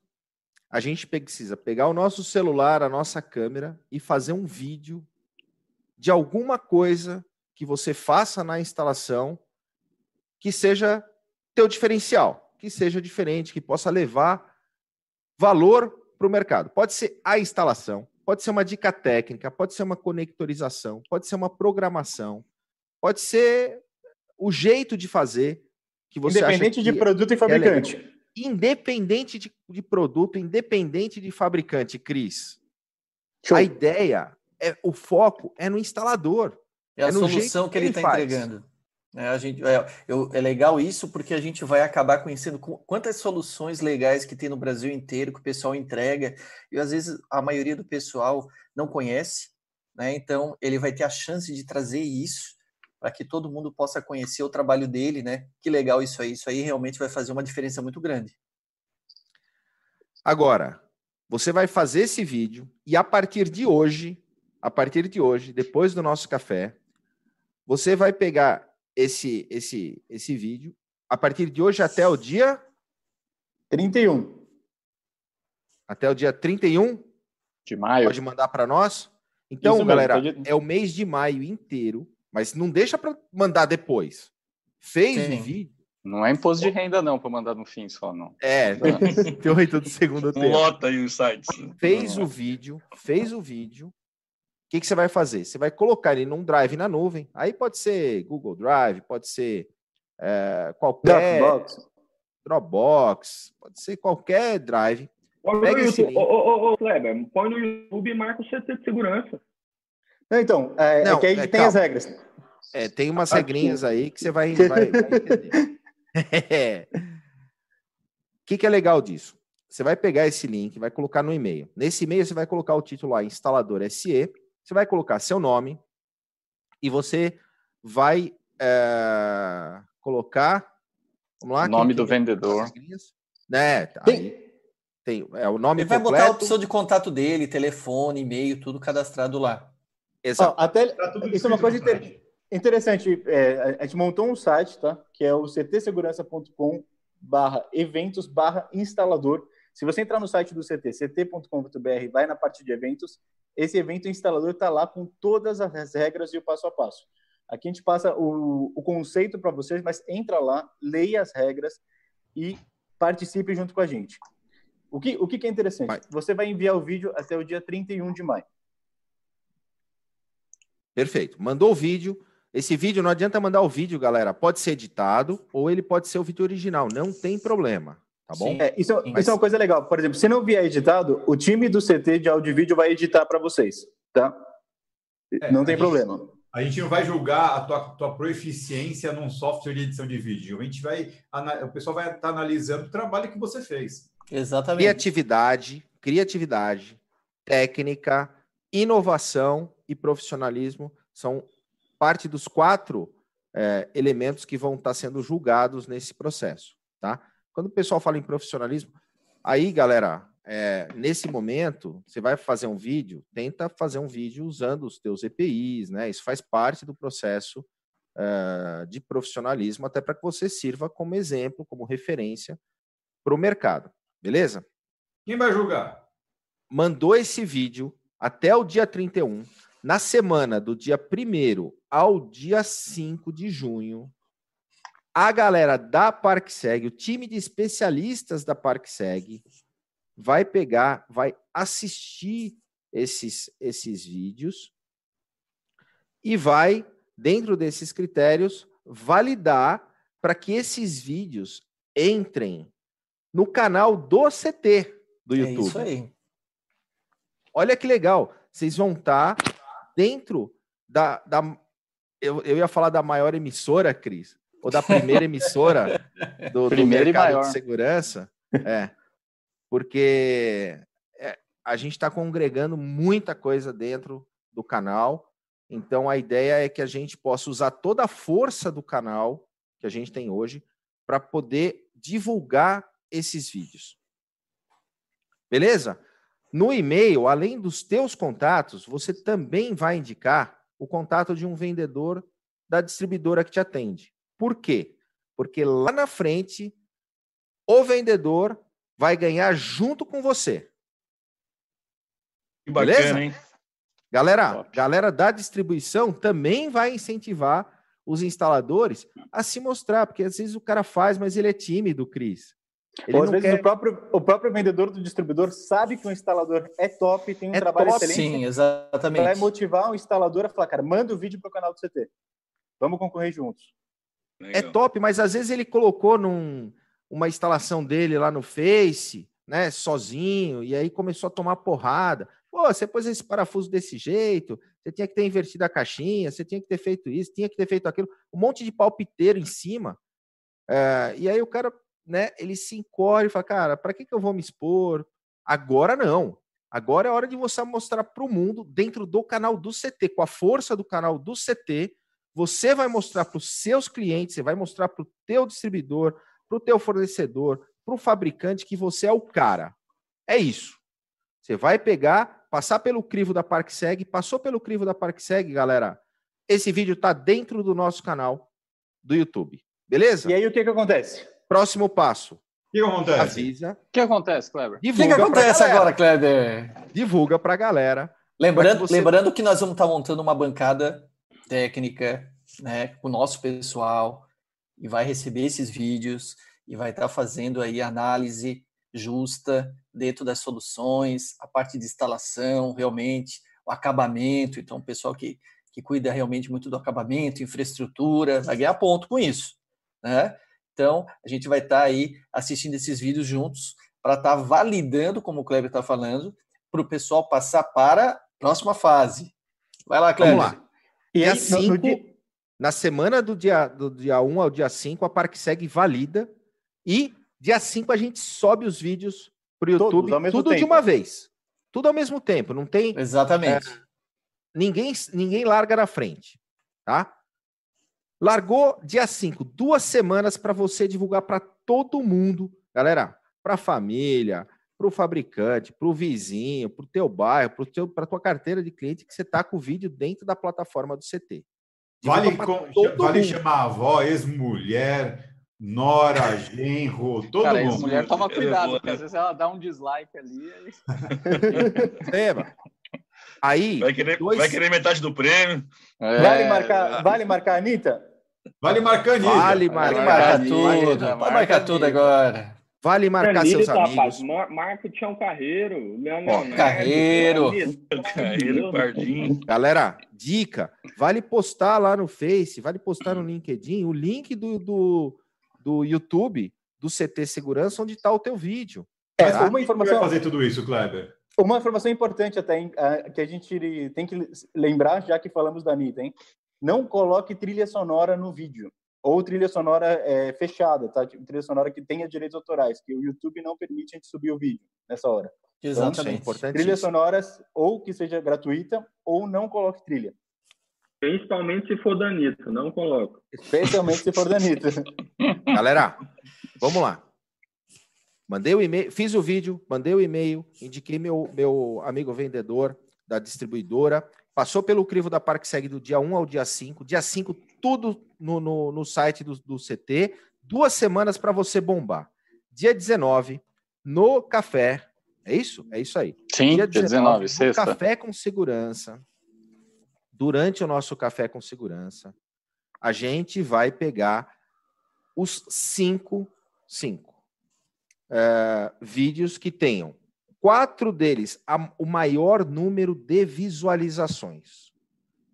a gente precisa pegar o nosso celular, a nossa câmera e fazer um vídeo de alguma coisa que você faça na instalação que seja teu diferencial, que seja diferente, que possa levar valor para o mercado. Pode ser a instalação, pode ser uma dica técnica, pode ser uma conectorização, pode ser uma programação, pode ser o jeito de fazer que você independente de produto e é fabricante. É independente de, de, produto, independente de fabricante, Cris. A ideia é o foco é no instalador. É a é solução que ele está entregando. É, a gente, é, eu, é legal isso porque a gente vai acabar conhecendo quantas soluções legais que tem no Brasil inteiro que o pessoal entrega e às vezes a maioria do pessoal não conhece, né? Então ele vai ter a chance de trazer isso para que todo mundo possa conhecer o trabalho dele, né? Que legal isso aí, isso aí realmente vai fazer uma diferença muito grande. Agora, você vai fazer esse vídeo e a partir de hoje, a partir de hoje, depois do nosso café, você vai pegar esse, esse, esse vídeo a partir de hoje até o dia 31. Até o dia 31 de maio. Pode mandar para nós. Então, galera, é o mês de maio inteiro, mas não deixa para mandar depois. Fez Sim. o vídeo. Não é imposto de renda, não, para mandar no fim só, não. É, tem oito do segundo tempo. Lota aí os sites. Fez o vídeo, fez o vídeo, que, que você vai fazer? Você vai colocar ele num drive na nuvem. Aí pode ser Google Drive, pode ser é, qualquer Dropbox. Dropbox, pode ser qualquer drive. Põe Pega no YouTube, ô, ô, ô, Kleber, põe no YouTube e marca o CT de segurança. Não, então, é, é Não, é que aí é, tem calma. as regras. É, tem umas Aqui. regrinhas aí que você vai, vai, vai entender. O que, que é legal disso? Você vai pegar esse link, vai colocar no e-mail. Nesse e-mail você vai colocar o título lá, instalador SE, você vai colocar seu nome e você vai é, colocar. Vamos lá. O nome do vendedor. Né? Tem, tem é, o nome Ele vai completo. botar a opção de contato dele, telefone, e-mail, tudo cadastrado lá. Exato. até, tá isso é uma coisa inter, interessante. É, a gente montou um site, tá? Que é o ctsegurança.com barra eventos barra instalador. Se você entrar no site do CT, ct.com.br, vai na parte de eventos, esse evento instalador está lá com todas as regras e o passo a passo. Aqui a gente passa o, o conceito para vocês, mas entra lá, leia as regras e participe junto com a gente. O que, o que é interessante? Vai. Você vai enviar o vídeo até o dia 31 de maio. Perfeito. Mandou o vídeo. Esse vídeo não adianta mandar o vídeo, galera. Pode ser editado ou ele pode ser o vídeo original. Não tem problema. Tá bom? É, isso, Mas... isso, é uma coisa legal. Por exemplo, se não vier editado, o time do CT de áudio e vídeo vai editar para vocês. Tá? É, não tem problema. Gente, a gente não vai julgar a tua, tua proeficiência num software de edição de vídeo. A gente vai. O pessoal vai estar tá analisando o trabalho que você fez. Exatamente. Criatividade, criatividade, técnica, inovação e profissionalismo são parte dos quatro é, elementos que vão estar sendo julgados nesse processo, tá? Quando o pessoal fala em profissionalismo, aí, galera, é, nesse momento, você vai fazer um vídeo, tenta fazer um vídeo usando os teus EPIs, né? Isso faz parte do processo é, de profissionalismo, até para que você sirva como exemplo, como referência para o mercado, beleza? Quem vai julgar? Mandou esse vídeo até o dia 31, na semana do dia 1 ao dia 5 de junho, a galera da ParkSeg, o time de especialistas da ParkSeg, vai pegar, vai assistir esses, esses vídeos e vai, dentro desses critérios, validar para que esses vídeos entrem no canal do CT do YouTube. É isso aí. Olha que legal. Vocês vão estar tá dentro da. da eu, eu ia falar da maior emissora, Cris, ou da primeira emissora do, do mercado de segurança. É. Porque é, a gente está congregando muita coisa dentro do canal. Então a ideia é que a gente possa usar toda a força do canal que a gente tem hoje para poder divulgar esses vídeos. Beleza? No e-mail, além dos teus contatos, você também vai indicar o contato de um vendedor da distribuidora que te atende. Por quê? Porque lá na frente, o vendedor vai ganhar junto com você. Que bacana, Beleza? hein? Galera, galera da distribuição também vai incentivar os instaladores a se mostrar, porque às vezes o cara faz, mas ele é tímido, Cris. Ele Ou às vezes quer... o, próprio, o próprio vendedor do distribuidor sabe que o instalador é top, tem um é trabalho top, excelente. Sim, exatamente. Vai motivar o instalador a falar, cara, manda o vídeo para o canal do CT. Vamos concorrer juntos. Legal. É top, mas às vezes ele colocou num, uma instalação dele lá no Face, né, sozinho, e aí começou a tomar porrada. Pô, você pôs esse parafuso desse jeito, você tinha que ter invertido a caixinha, você tinha que ter feito isso, tinha que ter feito aquilo, um monte de palpiteiro em cima. É, e aí o cara né, ele se encorre e fala, cara, para que, que eu vou me expor? Agora não. Agora é hora de você mostrar para o mundo, dentro do canal do CT, com a força do canal do CT, você vai mostrar para os seus clientes, você vai mostrar para o teu distribuidor, para o teu fornecedor, para o fabricante que você é o cara. É isso. Você vai pegar, passar pelo crivo da ParkSeg, passou pelo crivo da ParkSeg, galera. Esse vídeo está dentro do nosso canal do YouTube. Beleza? E aí o que, que acontece? Próximo passo. O que acontece? Avisa. O que acontece, Kleber? O que, que acontece agora, Kleber? Divulga para a galera. Lembrando, que você... lembrando que nós vamos estar tá montando uma bancada técnica né, com o nosso pessoal e vai receber esses vídeos e vai estar tá fazendo aí análise justa dentro das soluções, a parte de instalação, realmente, o acabamento. Então, o pessoal que, que cuida realmente muito do acabamento, infraestrutura, vai ganhar ponto com isso. Né? Então, a gente vai estar tá aí assistindo esses vídeos juntos para estar tá validando, como o Kleber está falando, para o pessoal passar para a próxima fase. Vai lá, Kleber. Vamos lá. E aí, cinco, no dia... na semana do dia, do dia 1 ao dia 5, a ParkSeg valida e dia 5 a gente sobe os vídeos para o YouTube, tudo tempo. de uma vez. Tudo ao mesmo tempo, não tem... Exatamente. É, ninguém, ninguém larga na frente, tá? Largou dia 5, duas semanas para você divulgar para todo mundo, galera, para a família, para o fabricante, para o vizinho, para o teu bairro, para a tua carteira de cliente que você está com o vídeo dentro da plataforma do CT. Divulga vale, com, vale chamar a avó, ex-mulher, nora, genro, todo Cara, mundo. mulher toma cuidado, porque às vezes ela dá um dislike ali. Aí... Aí. Vai querer, dois... vai querer metade do prêmio. É... Vale marcar, vale marcar a Anitta? Vale marcar Vale, vale marcar tudo. Vai marcar tudo agora. Vale marcar Danilo, seus amigos. Rapaz, marca o Tião Carreiro, Leonel Carreiro. Carreiro, Pardinho. Galera, dica, vale postar lá no Face, vale postar no LinkedIn o link do, do, do YouTube do CT Segurança onde está o teu vídeo. É, tá? uma informação... vai fazer tudo isso, Kleber? Uma informação importante até hein, que a gente tem que lembrar, já que falamos da Anitta, hein? Não coloque trilha sonora no vídeo ou trilha sonora é, fechada, tá? Tipo, trilha sonora que tenha direitos autorais, que o YouTube não permite a gente subir o vídeo nessa hora. Exatamente. Então, trilhas sonoras ou que seja gratuita ou não coloque trilha. Principalmente se for Danito, não coloque. Especialmente se for Danito. Galera, vamos lá. Mandei o e-mail, fiz o vídeo, mandei o e-mail, indiquei meu, meu amigo vendedor da distribuidora, passou pelo crivo da ParkSeg do dia 1 ao dia 5. Dia 5, tudo no, no, no site do, do CT. Duas semanas para você bombar. Dia 19, no café. É isso? É isso aí. Sim, dia 19, 19 sexta. Café com segurança. Durante o nosso café com segurança, a gente vai pegar os cinco, cinco é, vídeos que tenham quatro deles, a, o maior número de visualizações.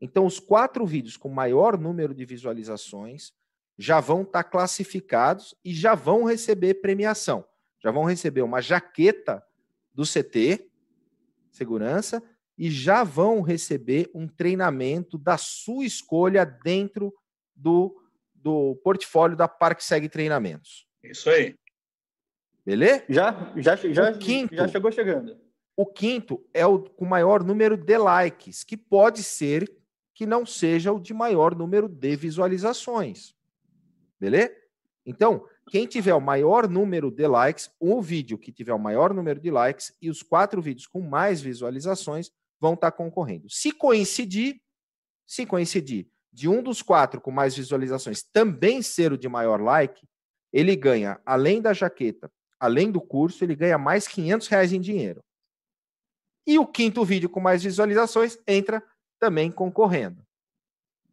Então, os quatro vídeos com maior número de visualizações já vão estar tá classificados e já vão receber premiação. Já vão receber uma jaqueta do CT, segurança, e já vão receber um treinamento da sua escolha dentro do, do portfólio da ParkSeg Treinamentos. Isso aí. Beleza? Já, já, já, quinto, já chegou chegando. O quinto é o com maior número de likes, que pode ser que não seja o de maior número de visualizações. Beleza? Então, quem tiver o maior número de likes, o vídeo que tiver o maior número de likes e os quatro vídeos com mais visualizações vão estar concorrendo. Se coincidir, se coincidir de um dos quatro com mais visualizações também ser o de maior like, ele ganha, além da jaqueta além do curso, ele ganha mais 500 reais em dinheiro. E o quinto vídeo com mais visualizações entra também concorrendo.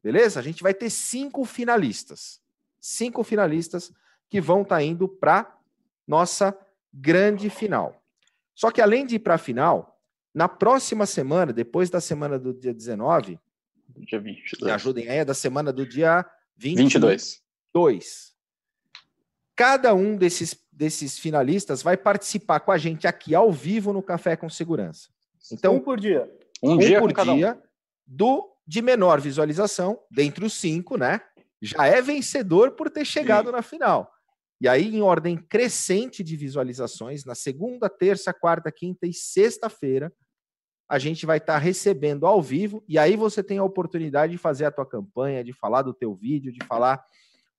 Beleza? A gente vai ter cinco finalistas. Cinco finalistas que vão estar tá indo para nossa grande final. Só que além de ir para a final, na próxima semana, depois da semana do dia 19, dia 22. me ajudem aí, é da semana do dia 20, 22. 22. Cada um desses desses finalistas vai participar com a gente aqui ao vivo no Café com Segurança. Então, um por dia. Um, um dia por dia um. Do de menor visualização, dentre os cinco, né? Já é vencedor por ter chegado Sim. na final. E aí, em ordem crescente de visualizações, na segunda, terça, quarta, quinta e sexta-feira, a gente vai estar tá recebendo ao vivo, e aí você tem a oportunidade de fazer a tua campanha, de falar do teu vídeo, de falar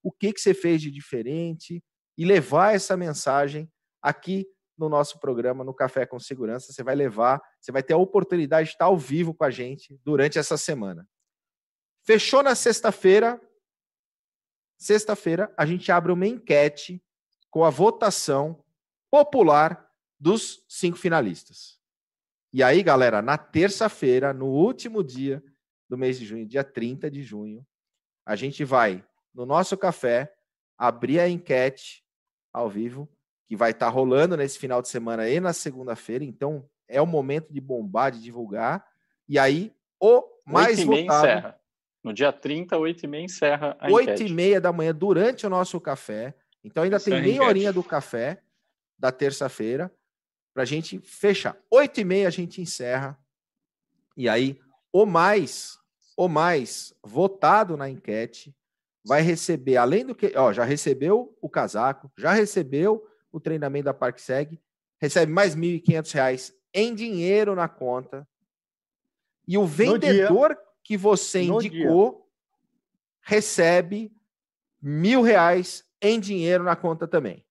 o que, que você fez de diferente, e levar essa mensagem aqui no nosso programa, no Café com Segurança. Você vai levar, você vai ter a oportunidade de estar ao vivo com a gente durante essa semana. Fechou na sexta-feira. Sexta-feira, a gente abre uma enquete com a votação popular dos cinco finalistas. E aí, galera, na terça-feira, no último dia do mês de junho, dia 30 de junho, a gente vai, no nosso café, abrir a enquete ao vivo, que vai estar tá rolando nesse final de semana e na segunda-feira. Então, é o momento de bombar, de divulgar. E aí, o mais 8 votado... encerra. No dia 30, 8 e meia encerra a 8 enquete. e meia da manhã, durante o nosso café. Então, ainda tem é meia enquete. horinha do café da terça-feira para a gente fechar. 8 e meia a gente encerra. E aí, o mais, o mais votado na enquete vai receber, além do que, ó, já recebeu o casaco, já recebeu o treinamento da ParkSeg, recebe mais R$ 1.500 em dinheiro na conta. E o vendedor que você indicou recebe mil reais em dinheiro na conta também.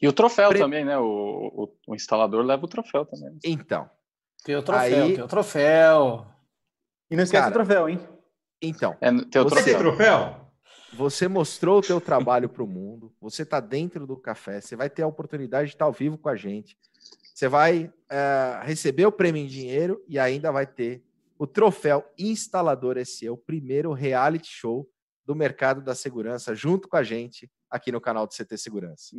E o troféu Pre... também, né? O, o, o, instalador leva o troféu também. Então. Tem o troféu, aí... tem o troféu. E não esquece Cara, o troféu, hein? Então, é, teu você, troféu. troféu? Você mostrou o teu trabalho para o mundo, você está dentro do café, você vai ter a oportunidade de estar ao vivo com a gente, você vai é, receber o prêmio em dinheiro e ainda vai ter o troféu Instalador SE, o primeiro reality show do mercado da segurança, junto com a gente aqui no canal do CT Segurança.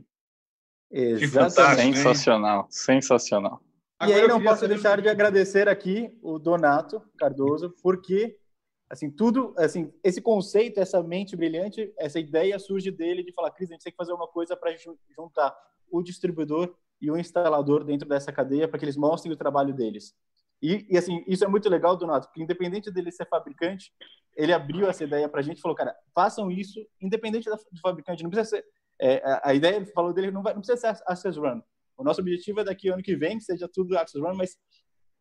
Exatamente. Sensacional, sensacional. E aí não posso deixar de agradecer aqui o Donato Cardoso, porque assim tudo, assim esse conceito, essa mente brilhante, essa ideia surge dele de falar, Cris, a gente tem que fazer uma coisa para juntar o distribuidor e o instalador dentro dessa cadeia para que eles mostrem o trabalho deles. E, e, assim, isso é muito legal, Donato, porque independente dele ser fabricante, ele abriu essa ideia para a gente e falou, cara, façam isso independente do fabricante, não precisa ser é, a ideia, ele falou dele, não, vai, não precisa ser Access Run. O nosso objetivo é daqui ano que vem, que seja tudo Access Run, mas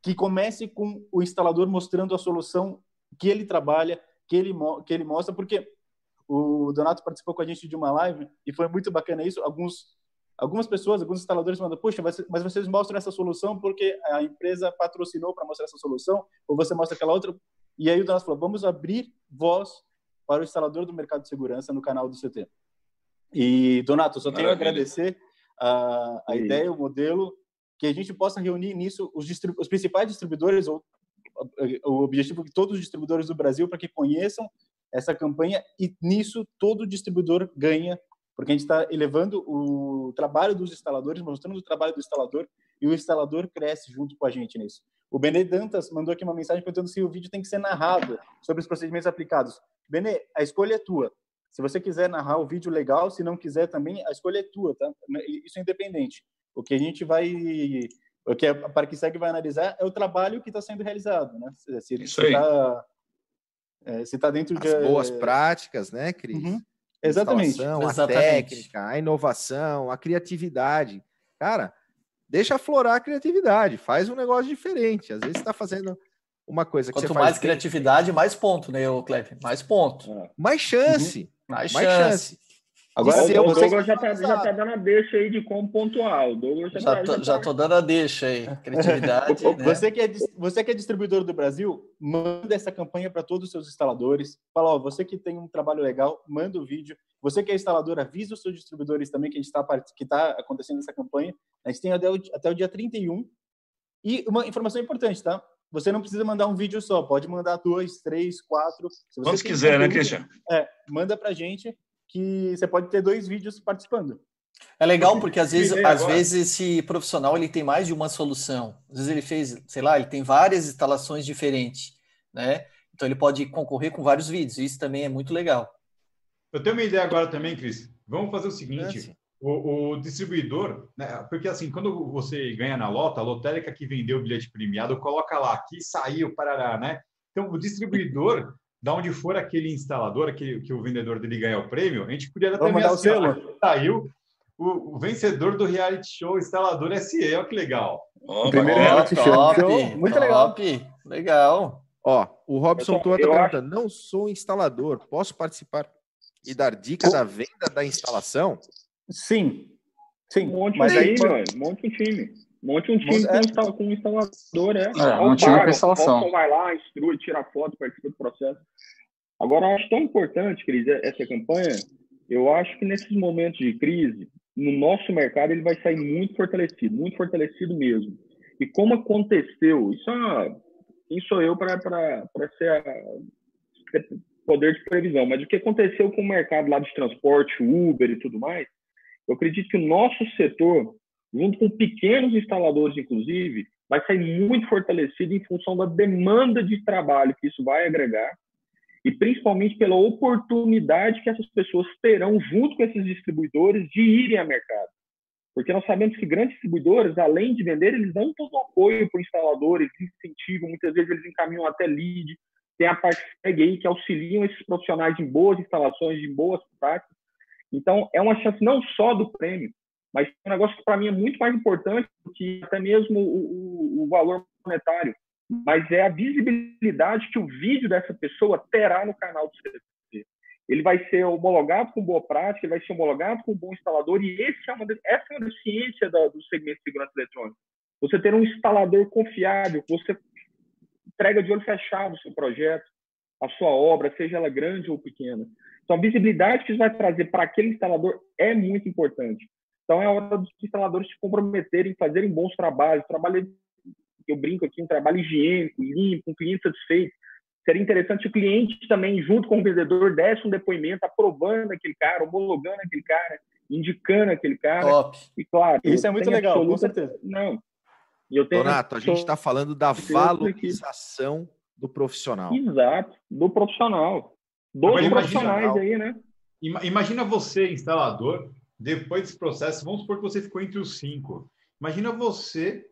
que comece com o instalador mostrando a solução que ele trabalha, que ele, que ele mostra, porque o Donato participou com a gente de uma live e foi muito bacana isso. Alguns, algumas pessoas, alguns instaladores mandam, puxa, mas vocês mostram essa solução porque a empresa patrocinou para mostrar essa solução, ou você mostra aquela outra. E aí o Donato falou, vamos abrir voz para o instalador do mercado de segurança no canal do CT. E, Donato, só tenho a agradecer a, a ideia, o modelo, que a gente possa reunir nisso os, os principais distribuidores, ou o objetivo que todos os distribuidores do Brasil, para que conheçam essa campanha e nisso todo distribuidor ganha, porque a gente está elevando o trabalho dos instaladores, mostrando o trabalho do instalador e o instalador cresce junto com a gente nisso. O Benê Dantas mandou aqui uma mensagem perguntando se o vídeo tem que ser narrado sobre os procedimentos aplicados. Benê, a escolha é tua. Se você quiser narrar o vídeo legal, se não quiser também, a escolha é tua, tá? Isso é independente. O que a gente vai, o que a Parquiseg vai analisar é o trabalho que está sendo realizado, né? Se, Isso aí. Tá, é, se está dentro As de boas práticas, né, Cris? Uhum. Exatamente. A técnica, a inovação, a criatividade. Cara, deixa aflorar a criatividade, faz um negócio diferente. Às vezes está fazendo uma coisa que Quanto mais criatividade, mais ponto, né, Cleber? Mais ponto. É. Mais chance. Uhum. Mais, mais chance. chance. Agora, o, o Douglas já está já tá dando a deixa aí de como pontuar. O Douglas já, já, tá, tô, já tá... tô dando a deixa aí. Criatividade. né? você, que é, você que é distribuidor do Brasil, manda essa campanha para todos os seus instaladores. Fala, ó, você que tem um trabalho legal, manda o vídeo. Você que é instalador, avisa os seus distribuidores também que a gente está que tá acontecendo essa campanha. A gente tem até o, até o dia 31. E uma informação importante, tá? você não precisa mandar um vídeo só, pode mandar dois, três, quatro. Se Quantos quiser, né, Christian? É, manda pra gente que você pode ter dois vídeos participando. É legal porque às vezes, às vezes esse profissional ele tem mais de uma solução. Às vezes ele fez, sei lá, ele tem várias instalações diferentes, né? Então ele pode concorrer com vários vídeos. Isso também é muito legal. Eu tenho uma ideia agora também, Cris. Vamos fazer o seguinte: o, o, distribuidor, né, porque assim, quando você ganha na lota, a lotérica que vendeu o bilhete premiado coloca lá, aqui saiu, parará, né? Então, o distribuidor, da onde for aquele instalador, aquele, que o vendedor dele ganha o prêmio, a gente podia até mandar assim, o selo. saiu o, o, vencedor do reality show instalador SE, olha que legal. Oh, primeiro reality show, top, muito top, legal. Legal. Ó, o Robson Toa tá perguntando, não sou instalador, posso participar e dar dica da venda da instalação? Sim. Sim. Monte mas aí, mano, monte um time. Monte um time com, é. com um instalador, é. é um time com instalação. vai lá, instrui, tira foto, participa do processo. Agora, eu acho tão importante, Cris, essa campanha. Eu acho que nesses momentos de crise, no nosso mercado, ele vai sair muito fortalecido, muito fortalecido mesmo. E como aconteceu, isso é, quem sou eu para ser a, poder de previsão, mas o que aconteceu com o mercado lá de transporte, Uber e tudo mais, eu acredito que o nosso setor, junto com pequenos instaladores, inclusive, vai sair muito fortalecido em função da demanda de trabalho que isso vai agregar e principalmente pela oportunidade que essas pessoas terão junto com esses distribuidores de irem ao mercado. Porque nós sabemos que grandes distribuidores, além de vender, eles dão todo o apoio para o instalador, eles incentivam, muitas vezes eles encaminham até lead, tem a parte aí que auxiliam esses profissionais em boas instalações, em boas práticas, então, é uma chance não só do prêmio, mas um negócio que para mim é muito mais importante do que até mesmo o, o, o, valor monetário, mas é a visibilidade que o vídeo dessa pessoa terá no canal do CTC. Ele vai ser homologado com boa prática, ele vai ser homologado com um bom instalador, e esse é uma, essa é uma deficiência do segmento de segurança eletrônica. Você ter um instalador confiável, você entrega de olho fechado o seu projeto, a sua obra, seja ela grande ou pequena. Então, a visibilidade que isso vai trazer para aquele instalador é muito importante. Então, é hora dos instaladores se comprometerem, fazerem bons trabalhos, trabalho, eu brinco aqui, um trabalho higiênico, limpo, um cliente satisfeito. Seria interessante o cliente também, junto com o vendedor, desse um depoimento aprovando aquele cara, homologando aquele cara. indicando aquele cara. Top. E claro, isso é muito legal, absoluta... com certeza. Não. Eu tenho Donato, a gente está falando da valorização do profissional. Exato, do profissional. Dos profissionais aí, né? Imagina você, instalador, depois desse processo, vamos supor que você ficou entre os cinco. Imagina você,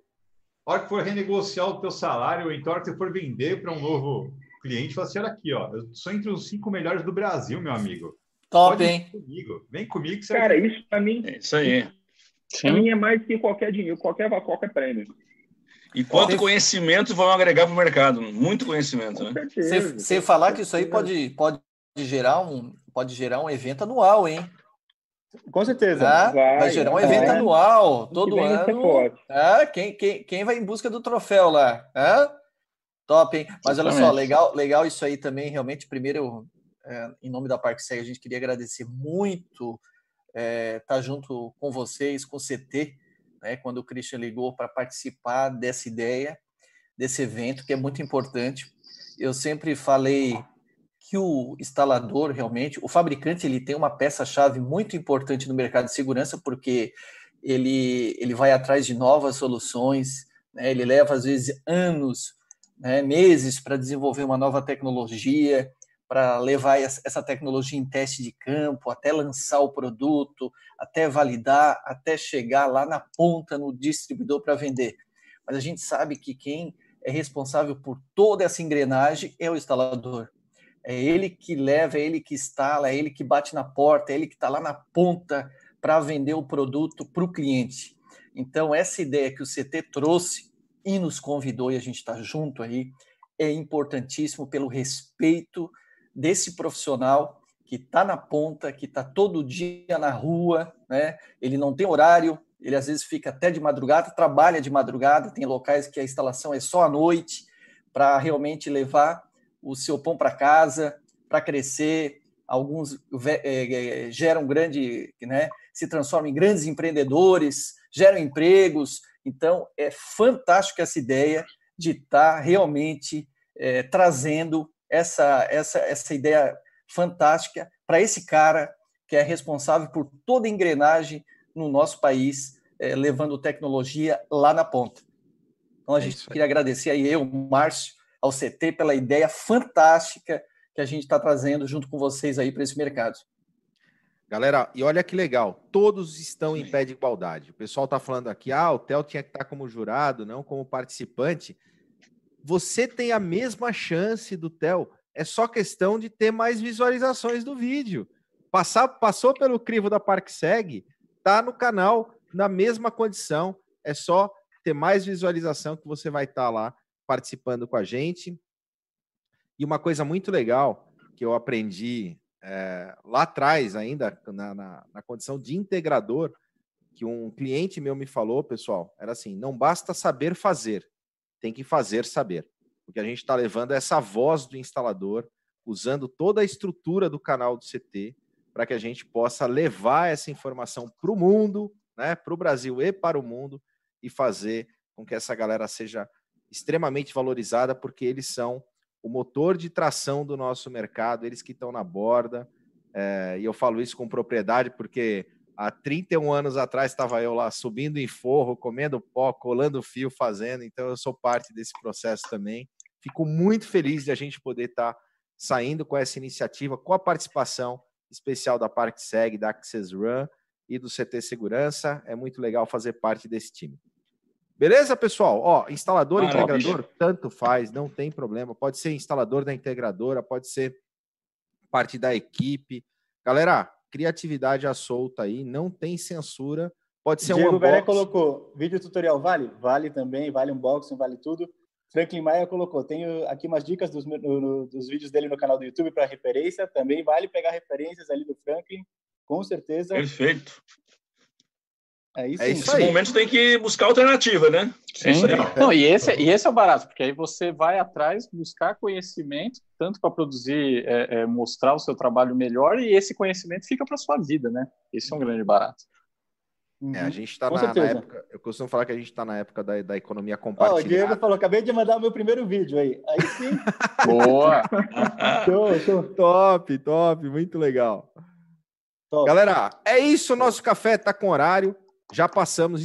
a hora que for renegociar o teu salário, ou então a hora que você for vender para um novo cliente, fala assim, olha aqui, ó, eu sou entre os cinco melhores do Brasil, meu amigo. Top, Pode hein? Comigo. Vem comigo. Que Cara, isso para mim... É isso aí. Para mim é mais que qualquer dinheiro, qualquer, qualquer prêmio. E quanto conhecimento vão agregar para o mercado? Muito conhecimento, né? Sem falar que isso aí pode, pode gerar um pode gerar um evento anual, hein? Com certeza. Ah, vai, vai, gerar um evento é. anual, todo ano. Ah, quem, quem, quem vai em busca do troféu lá? Ah? Top, hein? Mas olha só, legal, legal isso aí também, realmente. Primeiro, é, em nome da Parque Seg, a gente queria agradecer muito estar é, tá junto com vocês, com o CT, né, quando o Christian ligou para participar dessa ideia, desse evento, que é muito importante. Eu sempre falei que o instalador realmente, o fabricante, ele tem uma peça-chave muito importante no mercado de segurança, porque ele, ele vai atrás de novas soluções, né? ele leva às vezes anos, né, meses para desenvolver uma nova tecnologia, para levar essa tecnologia em teste de campo, até lançar o produto, até validar, até chegar lá na ponta no distribuidor para vender. Mas a gente sabe que quem é responsável por toda essa engrenagem é o instalador. É ele que leva, é ele que instala, é ele que bate na porta, é ele que está lá na ponta para vender o produto para o cliente. Então, essa ideia que o CT trouxe e nos convidou, e a gente está junto aí, é importantíssimo pelo respeito desse profissional que está na ponta, que está todo dia na rua, né? ele não tem horário, ele às vezes fica até de madrugada, trabalha de madrugada, tem locais que a instalação é só à noite, para realmente levar o seu pão para casa, para crescer. Alguns é, é, geram grande, né, se transformam em grandes empreendedores, geram empregos. Então, é fantástico essa ideia de estar tá realmente é, trazendo essa, essa, essa ideia fantástica para esse cara que é responsável por toda a engrenagem no nosso país, é, levando tecnologia lá na ponta. Então, a é gente queria agradecer aí eu, Márcio, ao CT pela ideia fantástica que a gente está trazendo junto com vocês aí para esse mercado. Galera, e olha que legal, todos estão em pé de igualdade. O pessoal está falando aqui, ah, o Theo tinha que estar tá como jurado, não como participante. Você tem a mesma chance do Theo, é só questão de ter mais visualizações do vídeo. Passar, passou pelo crivo da ParkSeg, tá no canal na mesma condição, é só ter mais visualização que você vai estar tá lá participando com a gente. E uma coisa muito legal que eu aprendi é, lá atrás, ainda na, na, na, condição de integrador, que um cliente meu me falou, pessoal, era assim: não basta saber fazer, tem que fazer saber. Porque a gente está levando essa voz do instalador, usando toda a estrutura do canal do CT, para que a gente possa levar essa informação para o mundo, né, para o Brasil e para o mundo, e fazer com que essa galera seja extremamente valorizada porque eles são o motor de tração do nosso mercado, eles que estão na borda. É, e eu falo isso com propriedade porque há 31 anos atrás estava eu lá subindo em forro, comendo pó, colando fio, fazendo. Então eu sou parte desse processo também. Fico muito feliz de a gente poder estar tá saindo com essa iniciativa, com a participação especial da ParkSeg, da Access Run e do CT Segurança. É muito legal fazer parte desse time. Beleza, pessoal? Ó, instalador, Maravilha. integrador, tanto faz, não tem problema. Pode ser instalador da integradora, pode ser parte da equipe. Galera, criatividade à solta aí, não tem censura. Pode ser Diego um unboxing. colocou, vídeo tutorial vale? Vale também, vale unboxing, vale tudo. Franklin Maia colocou, tenho aqui umas dicas dos, no, no, dos vídeos dele no canal do YouTube para referência. Também vale pegar referências ali do Franklin, com certeza. Perfeito. É isso, é isso Nesse momento tem que buscar alternativa, né? Sim. É Não, e esse, e esse é o barato, porque aí você vai atrás buscar conhecimento, tanto para produzir, é, é, mostrar o seu trabalho melhor, e esse conhecimento fica para sua vida, né? Esse é um grande barato. É, a uhum. gente está na, na, época. Eu costumo falar que a gente está na época da, da economia compartilhada. Oh, o Diego falou: acabei de mandar o meu primeiro vídeo aí. Aí sim. Boa! show, show. Top, top, muito legal. Top. Galera, é isso. Nosso café está com horário. Já passamos,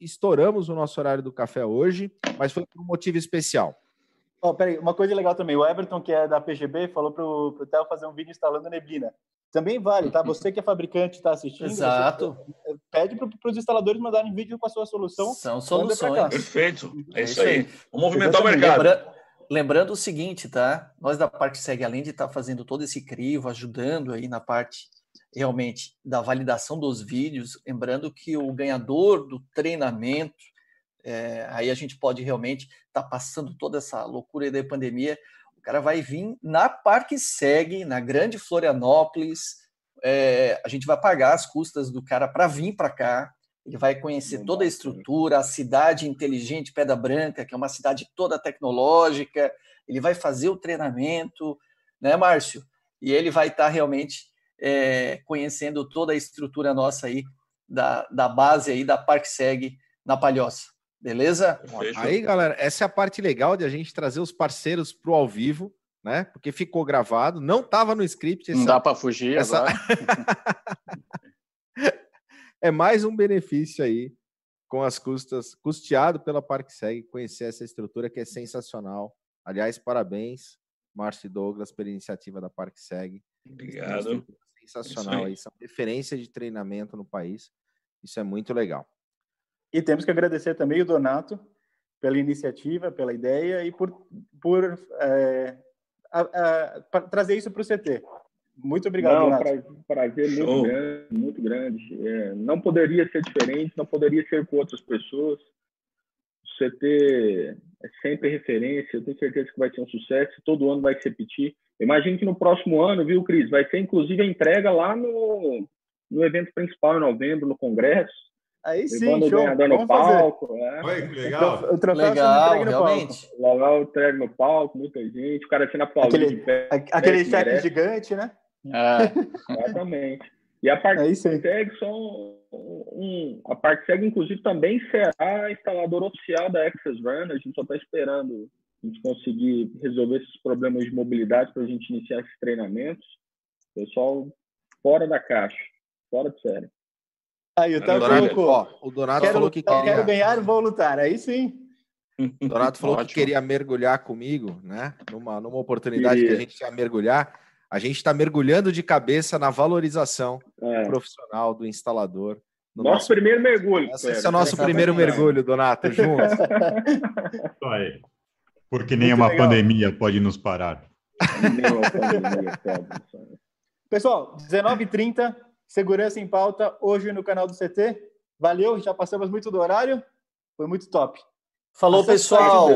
estouramos o nosso horário do café hoje, mas foi por um motivo especial. Oh, peraí, uma coisa legal também. O Everton, que é da PGB, falou para o Theo fazer um vídeo instalando neblina. Também vale, tá? Você que é fabricante está assistindo. Exato. Pede para os instaladores mandarem vídeo com a sua solução. São soluções. Perfeito. É, é isso aí. Vamos movimentar o mercado. Lembra, lembrando o seguinte, tá? Nós da parte segue, além de estar tá fazendo todo esse crivo, ajudando aí na parte realmente da validação dos vídeos, lembrando que o ganhador do treinamento, é, aí a gente pode realmente estar tá passando toda essa loucura da pandemia, o cara vai vir na Parque Segue, na Grande Florianópolis, é, a gente vai pagar as custas do cara para vir para cá, ele vai conhecer toda a estrutura, a cidade inteligente Pedra Branca, que é uma cidade toda tecnológica, ele vai fazer o treinamento, né, Márcio? E ele vai estar tá realmente é, conhecendo toda a estrutura nossa aí, da, da base aí da ParkSeg na Palhoça. Beleza? Aí, galera, essa é a parte legal de a gente trazer os parceiros para o ao vivo, né? Porque ficou gravado, não estava no script. Essa, não dá para fugir essa... agora. é mais um benefício aí com as custas, custeado pela ParkSeg, conhecer essa estrutura que é sensacional. Aliás, parabéns, Márcio e Douglas, pela iniciativa da ParkSeg. Obrigado sensacional aí. São referência de treinamento no país. Isso é muito legal. E temos que agradecer também o Donato pela iniciativa, pela ideia e por, por é, a, a, trazer isso para o CT. Muito obrigado, não, Donato. Prazer muito grande, muito grande. É, não poderia ser diferente, não poderia ser com outras pessoas. O CT é sempre referência, eu tenho certeza que vai ser um sucesso, todo ano vai se repetir. Imagino que no próximo ano, viu, Cris, vai ser inclusive a entrega lá no, no evento principal em novembro, no Congresso. Aí sim, show. O no palco. É. Oi, legal. O troféu legal, realmente. Lá o entrega no palco, muita gente. O cara na Paulista. Aquele, pé, aquele chefe gigante, né? É, exatamente. E a parte é segue são um, a parte segue inclusive também será instalador oficial da Access Run. A gente só está esperando a gente conseguir resolver esses problemas de mobilidade para a gente iniciar esses treinamentos. Pessoal, fora da caixa, fora de série. Aí o colocou. Ó, o Donato quero, falou que queria. Quero ganhar, vou lutar. Aí sim. O Donato falou que queria mergulhar comigo, né? Numa, numa oportunidade queria. que a gente ia mergulhar. A gente está mergulhando de cabeça na valorização é. profissional do instalador. Nosso, nosso, primeiro mergulho. Esse é o nosso primeiro mergulho, Donato, juntos. aí. Porque nem uma pandemia pode nos parar. Pessoal, 19h30, segurança em pauta, hoje no canal do CT. Valeu, já passamos muito do horário, foi muito top. Falou, pessoal.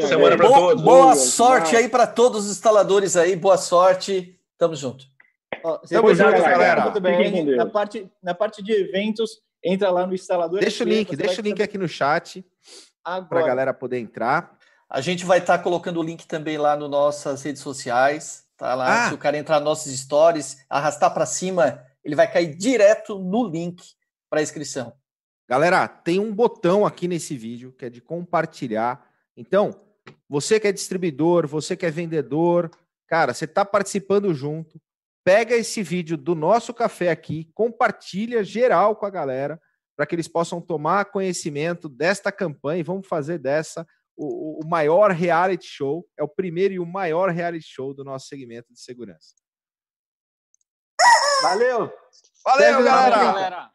Semana para todos. Boa sorte aí para todos os instaladores aí, boa sorte. Tamo junto. Ó, Tamo junto, galera. Muito bem. Na parte, na parte de eventos, entra lá no instalador. Deixa o link, deixa o link aqui no chat para a galera poder entrar. A gente vai estar tá colocando o link também lá nas nossas redes sociais. Tá lá, ah. se o cara entrar nos nossos stories, arrastar para cima, ele vai cair direto no link para inscrição. Galera, tem um botão aqui nesse vídeo que é de compartilhar. Então, você que é distribuidor, você que é vendedor, cara, você está participando junto. Pega esse vídeo do nosso café aqui, compartilha geral com a galera para que eles possam tomar conhecimento desta campanha e vamos fazer dessa o, o, maior reality show, é o primeiro e o maior reality show do nosso segmento de segurança. Valeu! Valeu, galera! galera.